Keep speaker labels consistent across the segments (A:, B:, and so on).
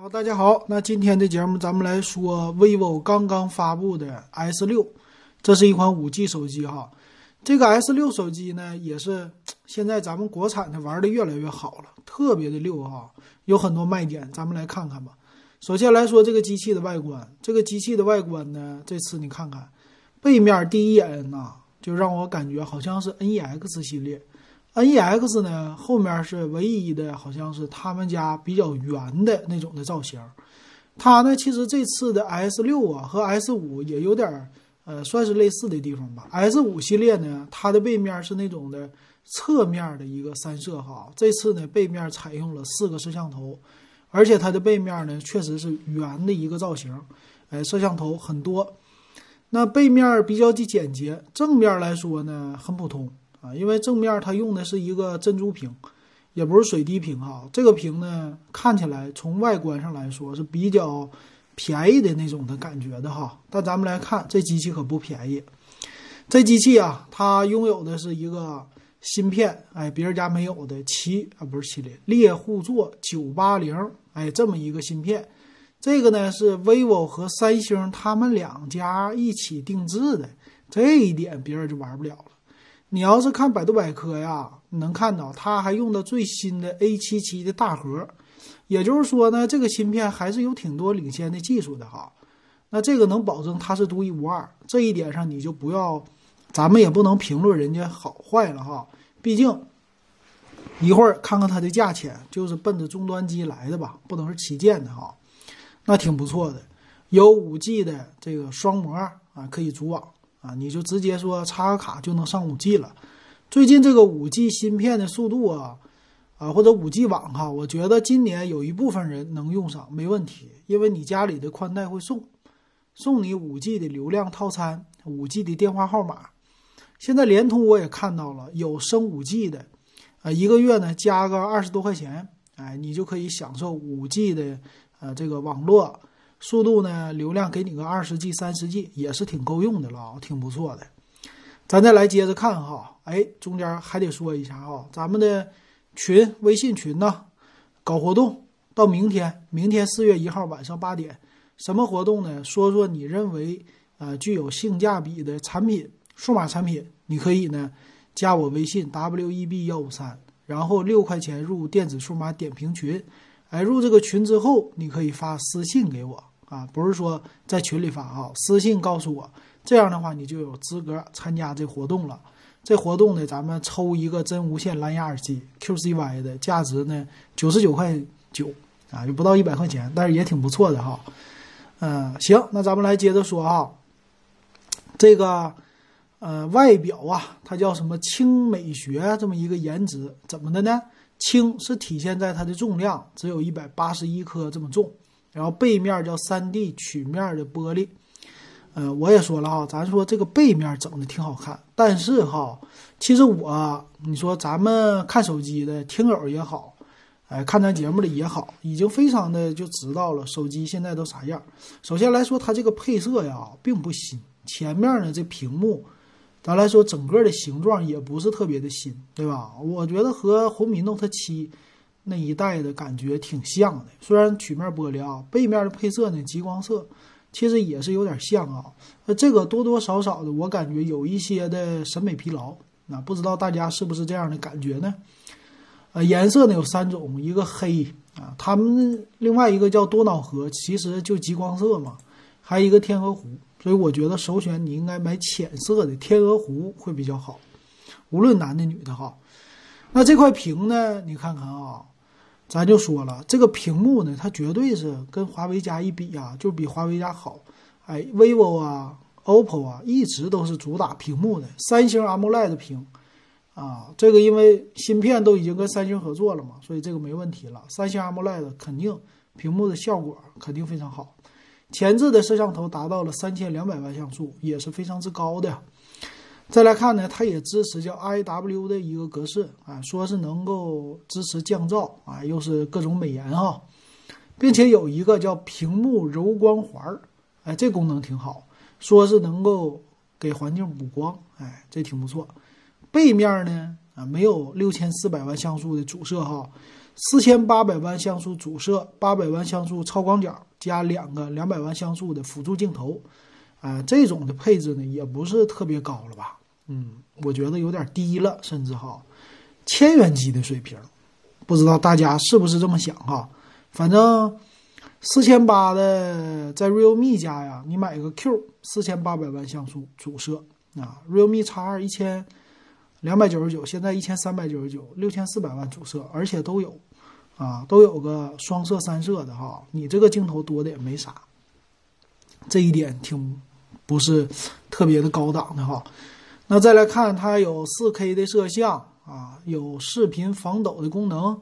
A: 好，大家好，那今天的节目咱们来说 vivo 刚刚发布的 S 六，这是一款五 G 手机哈。这个 S 六手机呢，也是现在咱们国产的玩的越来越好了，特别的溜哈，有很多卖点，咱们来看看吧。首先来说这个机器的外观，这个机器的外观呢，这次你看看背面第一眼呐，就让我感觉好像是 NEX 系列。NEX 呢，后面是唯一的，好像是他们家比较圆的那种的造型。它呢，其实这次的 S 六啊和 S 五也有点呃，算是类似的地方吧。S 五系列呢，它的背面是那种的侧面的一个三摄哈，这次呢背面采用了四个摄像头，而且它的背面呢确实是圆的一个造型，哎，摄像头很多。那背面比较的简洁，正面来说呢很普通。啊，因为正面它用的是一个珍珠屏，也不是水滴屏哈。这个屏呢，看起来从外观上来说是比较便宜的那种的感觉的哈。但咱们来看，这机器可不便宜。这机器啊，它拥有的是一个芯片，哎，别人家没有的麒啊，不是麒麟，猎户座九八零，哎，这么一个芯片。这个呢是 vivo 和三星他们两家一起定制的，这一点别人就玩不了了。你要是看百度百科呀，能看到它还用的最新的 A 七七的大核，也就是说呢，这个芯片还是有挺多领先的技术的哈。那这个能保证它是独一无二，这一点上你就不要，咱们也不能评论人家好坏了哈。毕竟一会儿看看它的价钱，就是奔着终端机来的吧，不能是旗舰的哈。那挺不错的，有五 G 的这个双模啊，可以组网。啊，你就直接说插个卡就能上五 G 了。最近这个五 G 芯片的速度啊，啊或者五 G 网哈，我觉得今年有一部分人能用上没问题，因为你家里的宽带会送，送你五 G 的流量套餐，五 G 的电话号码。现在联通我也看到了有升五 G 的，啊一个月呢加个二十多块钱，哎你就可以享受五 G 的呃这个网络。速度呢？流量给你个二十 G、三十 G 也是挺够用的了啊，挺不错的。咱再来接着看哈，哎，中间还得说一下啊，咱们的群微信群呢搞活动，到明天，明天四月一号晚上八点，什么活动呢？说说你认为呃具有性价比的产品，数码产品，你可以呢加我微信 W E B 幺五三，然后六块钱入电子数码点评群，哎，入这个群之后，你可以发私信给我。啊，不是说在群里发啊，私信告诉我，这样的话你就有资格参加这活动了。这活动呢，咱们抽一个真无线蓝牙耳机 QCY 的，价值呢九十九块九啊，就不到一百块钱，但是也挺不错的哈。嗯，行，那咱们来接着说啊，这个呃外表啊，它叫什么轻美学这么一个颜值，怎么的呢？轻是体现在它的重量，只有一百八十一克这么重。然后背面叫三 D 曲面的玻璃，呃，我也说了哈，咱说这个背面整的挺好看，但是哈，其实我你说咱们看手机的听友也好，哎，看咱节目的也好，已经非常的就知道了手机现在都啥样。首先来说，它这个配色呀并不新，前面呢这屏幕，咱来说整个的形状也不是特别的新，对吧？我觉得和红米 Note 七。那一代的感觉挺像的，虽然曲面玻璃啊，背面的配色呢极光色，其实也是有点像啊。那这个多多少少的，我感觉有一些的审美疲劳。那不知道大家是不是这样的感觉呢？呃，颜色呢有三种，一个黑啊，他们另外一个叫多瑙河，其实就极光色嘛，还有一个天鹅湖。所以我觉得首选你应该买浅色的天鹅湖会比较好，无论男的女的哈。那这块屏呢，你看看啊。咱就说了，这个屏幕呢，它绝对是跟华为家一比啊，就比华为家好。哎，vivo 啊，OPPO 啊，一直都是主打屏幕的。三星 AMOLED 屏啊，这个因为芯片都已经跟三星合作了嘛，所以这个没问题了。三星 AMOLED 肯定屏幕的效果肯定非常好。前置的摄像头达到了三千两百万像素，也是非常之高的。再来看呢，它也支持叫 I W 的一个格式啊，说是能够支持降噪啊，又是各种美颜哈，并且有一个叫屏幕柔光环儿，哎，这功能挺好，说是能够给环境补光，哎，这挺不错。背面呢啊，没有六千四百万像素的主摄哈，四千八百万像素主摄，八百万像素超广角，加两个两百万像素的辅助镜头，啊，这种的配置呢也不是特别高了吧？嗯，我觉得有点低了，甚至哈，千元机的水平，不知道大家是不是这么想哈？反正四千八的在 realme 家呀，你买个 Q 四千八百万像素主摄啊，realme X 二一千两百九十九，现在一千三百九十九，六千四百万主摄，而且都有。啊，都有个双摄、三摄的哈，你这个镜头多的也没啥，这一点挺不是特别的高档的哈。那再来看，它有 4K 的摄像啊，有视频防抖的功能，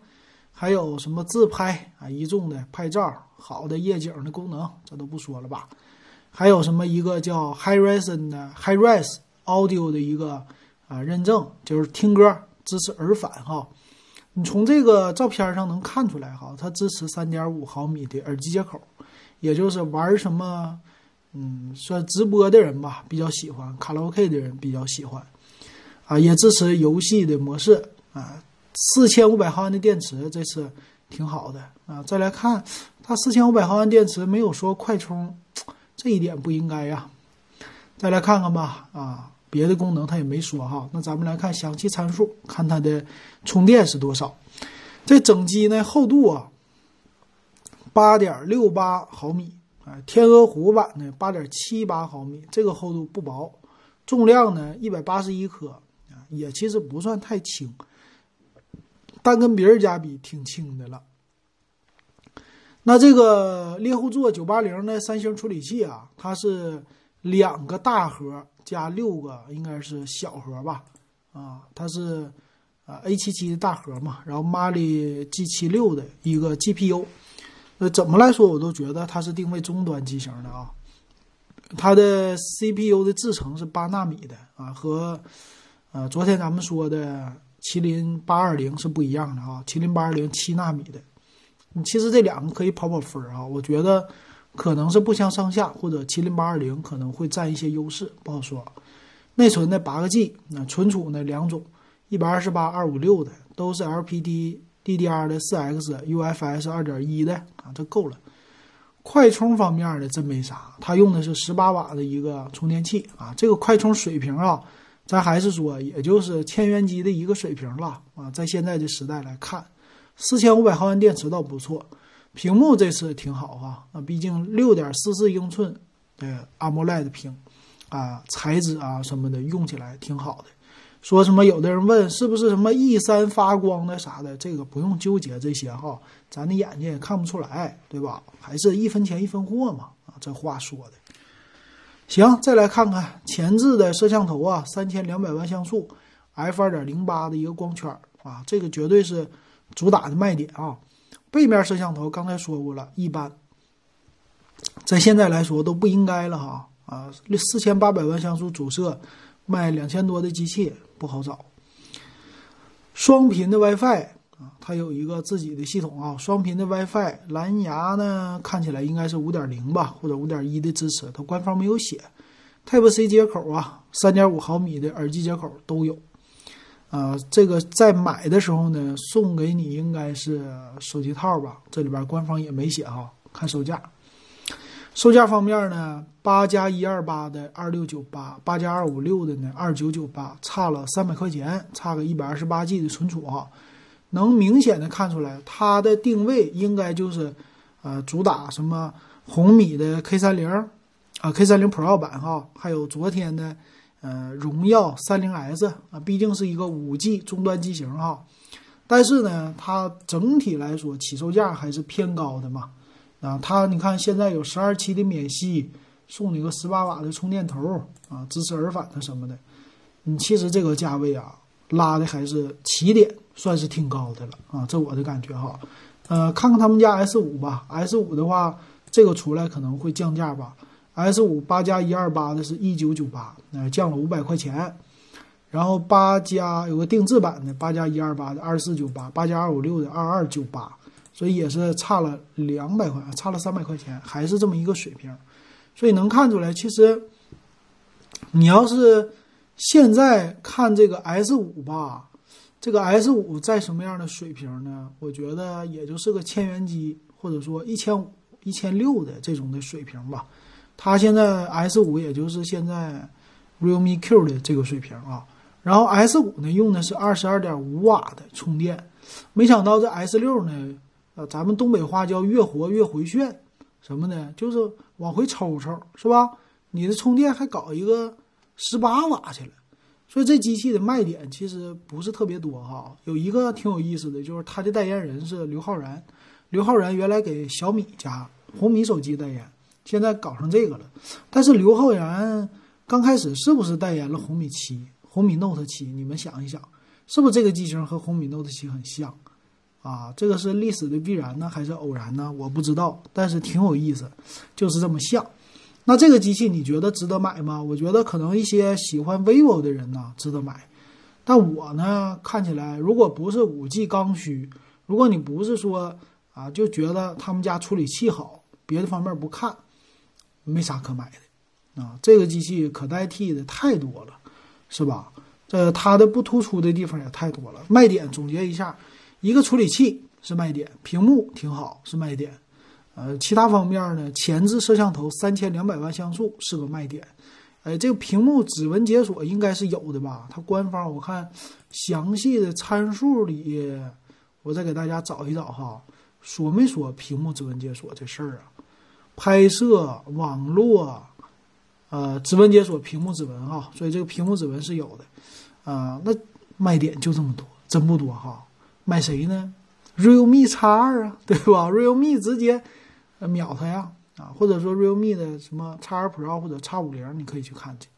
A: 还有什么自拍啊、一众的拍照、好的夜景的功能，这都不说了吧。还有什么一个叫 High Res 的 High Res Audio 的一个啊认证，就是听歌支持耳返哈。你从这个照片上能看出来哈，它支持三点五毫米的耳机接口，也就是玩什么，嗯，算直播的人吧，比较喜欢卡拉 OK 的人比较喜欢，啊，也支持游戏的模式啊，四千五百毫安的电池，这次挺好的啊。再来看它四千五百毫安电池没有说快充，这一点不应该呀。再来看看吧，啊。别的功能它也没说哈，那咱们来看详细参数，看它的充电是多少。这整机呢厚度啊，八点六八毫米，啊，天鹅湖版的八点七八毫米，这个厚度不薄。重量呢一百八十一克，啊，也其实不算太轻，但跟别人家比挺轻的了。那这个猎户座九八零的三星处理器啊，它是两个大核。加六个应该是小核吧，啊，它是啊 A 七七的大核嘛，然后 Mali G 七六的一个 GPU，呃，怎么来说我都觉得它是定位中端机型的啊。它的 CPU 的制程是八纳米的啊，和呃昨天咱们说的麒麟八二零是不一样的啊，麒麟八二零七纳米的，其实这两个可以跑跑分啊，我觉得。可能是不相上下，或者麒麟八二零可能会占一些优势，不好说。内存的八个 G，那存储呢两种，一百二十八、二五六的，都是 LPD DDR 的四 X UFS 二点一的啊，这够了。快充方面的真没啥，它用的是十八瓦的一个充电器啊，这个快充水平啊，咱还是说也就是千元机的一个水平了啊，在现在的时代来看，四千五百毫安电池倒不错。屏幕这次挺好哈，啊，毕竟六点四四英寸的 AMOLED 屏，啊，材质啊什么的用起来挺好的。说什么有的人问是不是什么 E 三发光的啥的，这个不用纠结这些哈，咱的眼睛也看不出来，对吧？还是一分钱一分货嘛，啊，这话说的。行，再来看看前置的摄像头啊，三千两百万像素，f 二点零八的一个光圈啊，这个绝对是主打的卖点啊。背面摄像头刚才说过了，一般，在现在来说都不应该了哈啊，四千八百万像素主摄卖两千多的机器不好找。双频的 WiFi 啊，它有一个自己的系统啊，双频的 WiFi 蓝牙呢看起来应该是五点零吧，或者五点一的支持，它官方没有写。Type C 接口啊，三点五毫米的耳机接口都有。啊，这个在买的时候呢，送给你应该是手机套吧？这里边官方也没写哈，看售价。售价方面呢，八加一二八的二六九八，八加二五六的呢二九九八，差了三百块钱，差个一百二十八 G 的存储哈。能明显的看出来，它的定位应该就是，呃，主打什么红米的 K 三零，啊 K 三零 Pro 版哈，还有昨天的。呃，荣耀三零 S 啊，毕竟是一个五 G 终端机型哈，但是呢，它整体来说起售价还是偏高的嘛。啊，它你看现在有十二期的免息，送你个十八瓦的充电头啊，支持耳返的什么的。你其实这个价位啊，拉的还是起点算是挺高的了啊，这我的感觉哈。呃，看看他们家 S 五吧，S 五的话，这个出来可能会降价吧。S 五八加一二八的是一九九八，呃，降了五百块钱。然后八加有个定制版的八加一二八的二四九八，八加二五六的二二九八，所以也是差了两百块，差了三百块钱，还是这么一个水平。所以能看出来，其实你要是现在看这个 S 五吧，这个 S 五在什么样的水平呢？我觉得也就是个千元机，或者说一千五、一千六的这种的水平吧。它现在 S 五也就是现在 Realme Q 的这个水平啊。然后 S 五呢用的是二十二点五瓦的充电，没想到这 S 六呢，呃，咱们东北话叫越活越回旋，什么呢？就是往回抽抽，是吧？你的充电还搞一个十八瓦去了。所以这机器的卖点其实不是特别多哈，有一个挺有意思的，就是它的代言人是刘昊然。刘昊然原来给小米家红米手机代言，现在搞上这个了。但是刘昊然刚开始是不是代言了红米七、红米 Note 七？你们想一想，是不是这个机型和红米 Note 七很像？啊，这个是历史的必然呢，还是偶然呢？我不知道，但是挺有意思，就是这么像。那这个机器你觉得值得买吗？我觉得可能一些喜欢 vivo 的人呢值得买，但我呢看起来，如果不是五 G 刚需，如果你不是说啊就觉得他们家处理器好，别的方面不看，没啥可买的啊。这个机器可代替的太多了，是吧？这它的不突出的地方也太多了。卖点总结一下，一个处理器是卖点，屏幕挺好是卖点。呃，其他方面呢？前置摄像头三千两百万像素是个卖点。哎，这个屏幕指纹解锁应该是有的吧？它官方我看详细的参数里，我再给大家找一找哈，说没说屏幕指纹解锁这事儿啊？拍摄、网络，呃，指纹解锁、屏幕指纹哈，所以这个屏幕指纹是有的。啊，那卖点就这么多，真不多哈。买谁呢？realme X 二啊，对吧？realme 直接。秒它呀，啊，或者说 realme 的什么 X 二 Pro 或者 X 五零，你可以去看去，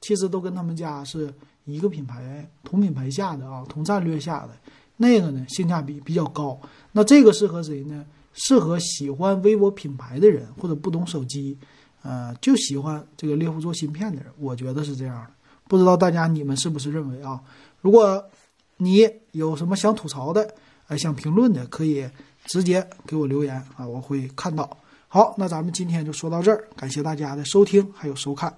A: 其实都跟他们家是一个品牌，同品牌下的啊，同战略下的那个呢，性价比比较高。那这个适合谁呢？适合喜欢 vivo 品牌的人，或者不懂手机，呃，就喜欢这个猎户座芯片的人，我觉得是这样的。不知道大家你们是不是认为啊？如果你有什么想吐槽的，呃，想评论的，可以。直接给我留言啊，我会看到。好，那咱们今天就说到这儿，感谢大家的收听还有收看。